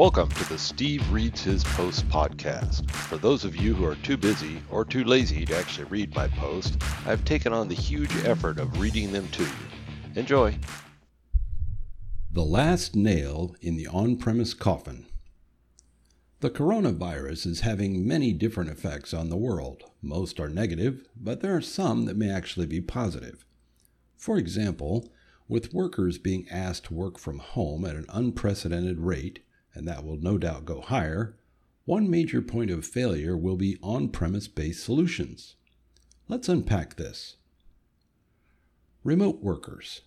Welcome to the Steve Reads His Post podcast. For those of you who are too busy or too lazy to actually read my post, I've taken on the huge effort of reading them to you. Enjoy. The last nail in the on premise coffin. The coronavirus is having many different effects on the world. Most are negative, but there are some that may actually be positive. For example, with workers being asked to work from home at an unprecedented rate, and that will no doubt go higher, one major point of failure will be on premise based solutions. Let's unpack this. Remote workers.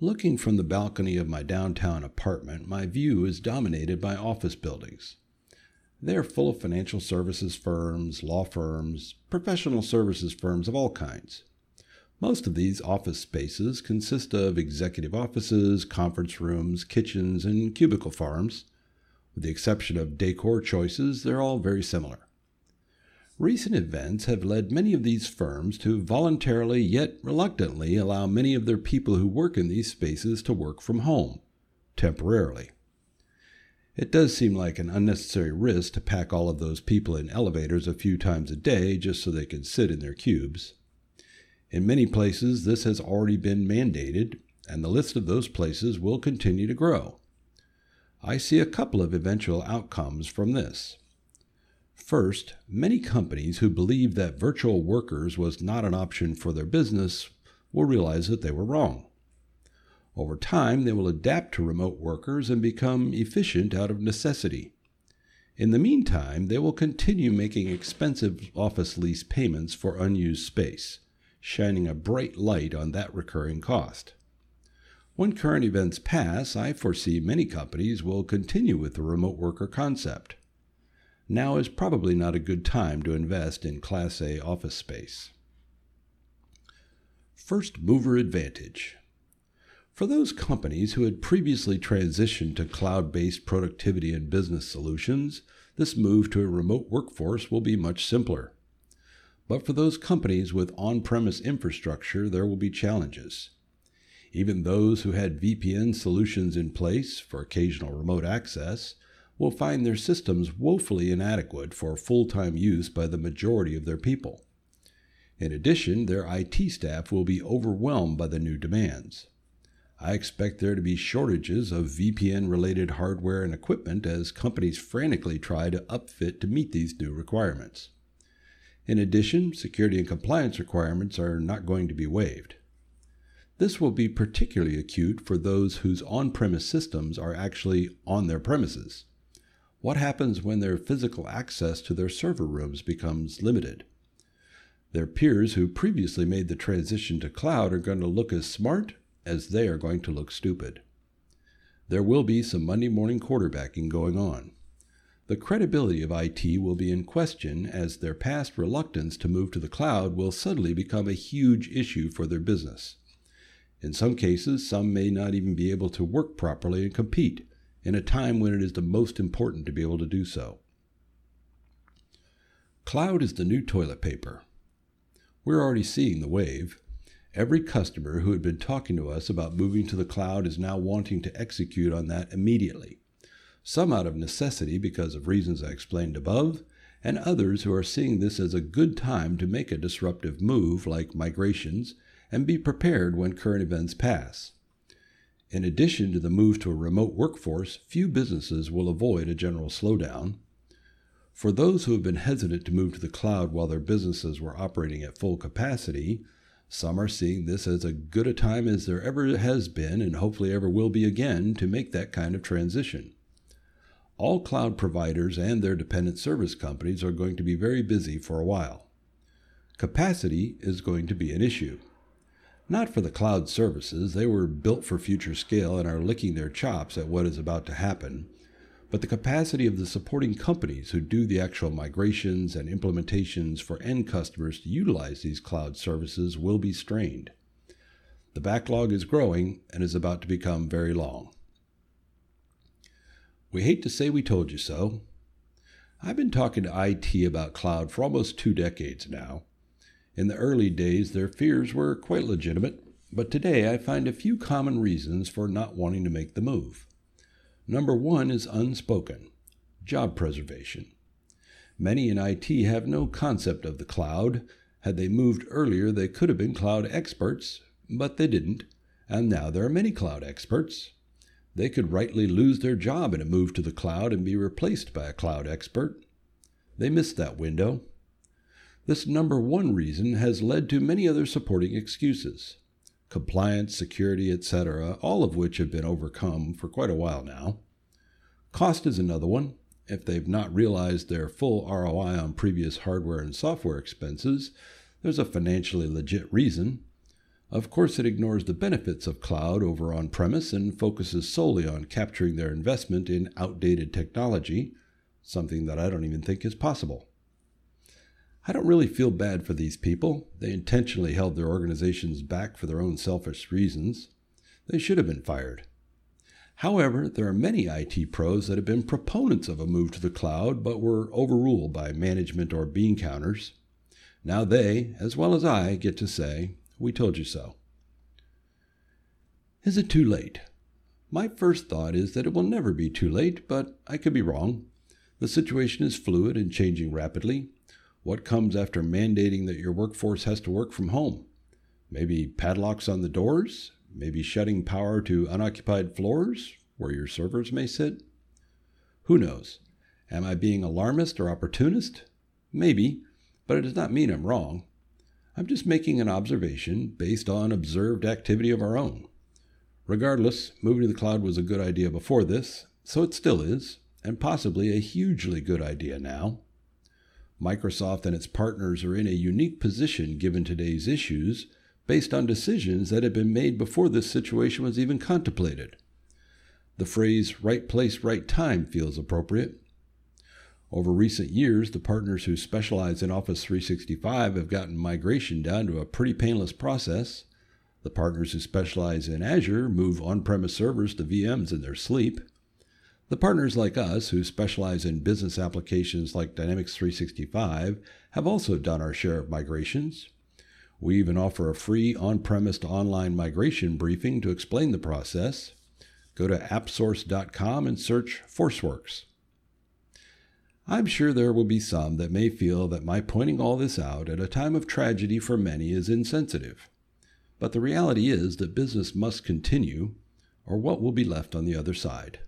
Looking from the balcony of my downtown apartment, my view is dominated by office buildings. They're full of financial services firms, law firms, professional services firms of all kinds. Most of these office spaces consist of executive offices, conference rooms, kitchens, and cubicle farms. With the exception of decor choices, they're all very similar. Recent events have led many of these firms to voluntarily yet reluctantly allow many of their people who work in these spaces to work from home, temporarily. It does seem like an unnecessary risk to pack all of those people in elevators a few times a day just so they can sit in their cubes. In many places, this has already been mandated, and the list of those places will continue to grow. I see a couple of eventual outcomes from this. First, many companies who believed that virtual workers was not an option for their business will realize that they were wrong. Over time, they will adapt to remote workers and become efficient out of necessity. In the meantime, they will continue making expensive office lease payments for unused space shining a bright light on that recurring cost. When current events pass, I foresee many companies will continue with the remote worker concept. Now is probably not a good time to invest in Class A office space. First mover advantage. For those companies who had previously transitioned to cloud based productivity and business solutions, this move to a remote workforce will be much simpler. But for those companies with on premise infrastructure, there will be challenges. Even those who had VPN solutions in place for occasional remote access will find their systems woefully inadequate for full time use by the majority of their people. In addition, their IT staff will be overwhelmed by the new demands. I expect there to be shortages of VPN related hardware and equipment as companies frantically try to upfit to meet these new requirements. In addition, security and compliance requirements are not going to be waived. This will be particularly acute for those whose on premise systems are actually on their premises. What happens when their physical access to their server rooms becomes limited? Their peers who previously made the transition to cloud are going to look as smart as they are going to look stupid. There will be some Monday morning quarterbacking going on the credibility of IT will be in question as their past reluctance to move to the cloud will suddenly become a huge issue for their business. In some cases, some may not even be able to work properly and compete in a time when it is the most important to be able to do so. Cloud is the new toilet paper. We're already seeing the wave. Every customer who had been talking to us about moving to the cloud is now wanting to execute on that immediately some out of necessity because of reasons I explained above, and others who are seeing this as a good time to make a disruptive move like migrations and be prepared when current events pass. In addition to the move to a remote workforce, few businesses will avoid a general slowdown. For those who have been hesitant to move to the cloud while their businesses were operating at full capacity, some are seeing this as a good a time as there ever has been and hopefully ever will be again to make that kind of transition. All cloud providers and their dependent service companies are going to be very busy for a while. Capacity is going to be an issue. Not for the cloud services, they were built for future scale and are licking their chops at what is about to happen, but the capacity of the supporting companies who do the actual migrations and implementations for end customers to utilize these cloud services will be strained. The backlog is growing and is about to become very long. We hate to say we told you so. I've been talking to IT about cloud for almost two decades now. In the early days, their fears were quite legitimate, but today I find a few common reasons for not wanting to make the move. Number one is unspoken job preservation. Many in IT have no concept of the cloud. Had they moved earlier, they could have been cloud experts, but they didn't, and now there are many cloud experts. They could rightly lose their job in a move to the cloud and be replaced by a cloud expert. They missed that window. This number one reason has led to many other supporting excuses compliance, security, etc., all of which have been overcome for quite a while now. Cost is another one. If they've not realized their full ROI on previous hardware and software expenses, there's a financially legit reason. Of course, it ignores the benefits of cloud over on premise and focuses solely on capturing their investment in outdated technology, something that I don't even think is possible. I don't really feel bad for these people. They intentionally held their organizations back for their own selfish reasons. They should have been fired. However, there are many IT pros that have been proponents of a move to the cloud but were overruled by management or bean counters. Now they, as well as I, get to say, We told you so. Is it too late? My first thought is that it will never be too late, but I could be wrong. The situation is fluid and changing rapidly. What comes after mandating that your workforce has to work from home? Maybe padlocks on the doors? Maybe shutting power to unoccupied floors where your servers may sit? Who knows? Am I being alarmist or opportunist? Maybe, but it does not mean I'm wrong. I'm just making an observation based on observed activity of our own. Regardless, moving to the cloud was a good idea before this, so it still is, and possibly a hugely good idea now. Microsoft and its partners are in a unique position given today's issues based on decisions that had been made before this situation was even contemplated. The phrase right place, right time feels appropriate. Over recent years, the partners who specialize in Office 365 have gotten migration down to a pretty painless process. The partners who specialize in Azure move on premise servers to VMs in their sleep. The partners like us, who specialize in business applications like Dynamics 365, have also done our share of migrations. We even offer a free on premise to online migration briefing to explain the process. Go to appsource.com and search ForceWorks. I'm sure there will be some that may feel that my pointing all this out at a time of tragedy for many is insensitive. But the reality is that business must continue, or what will be left on the other side?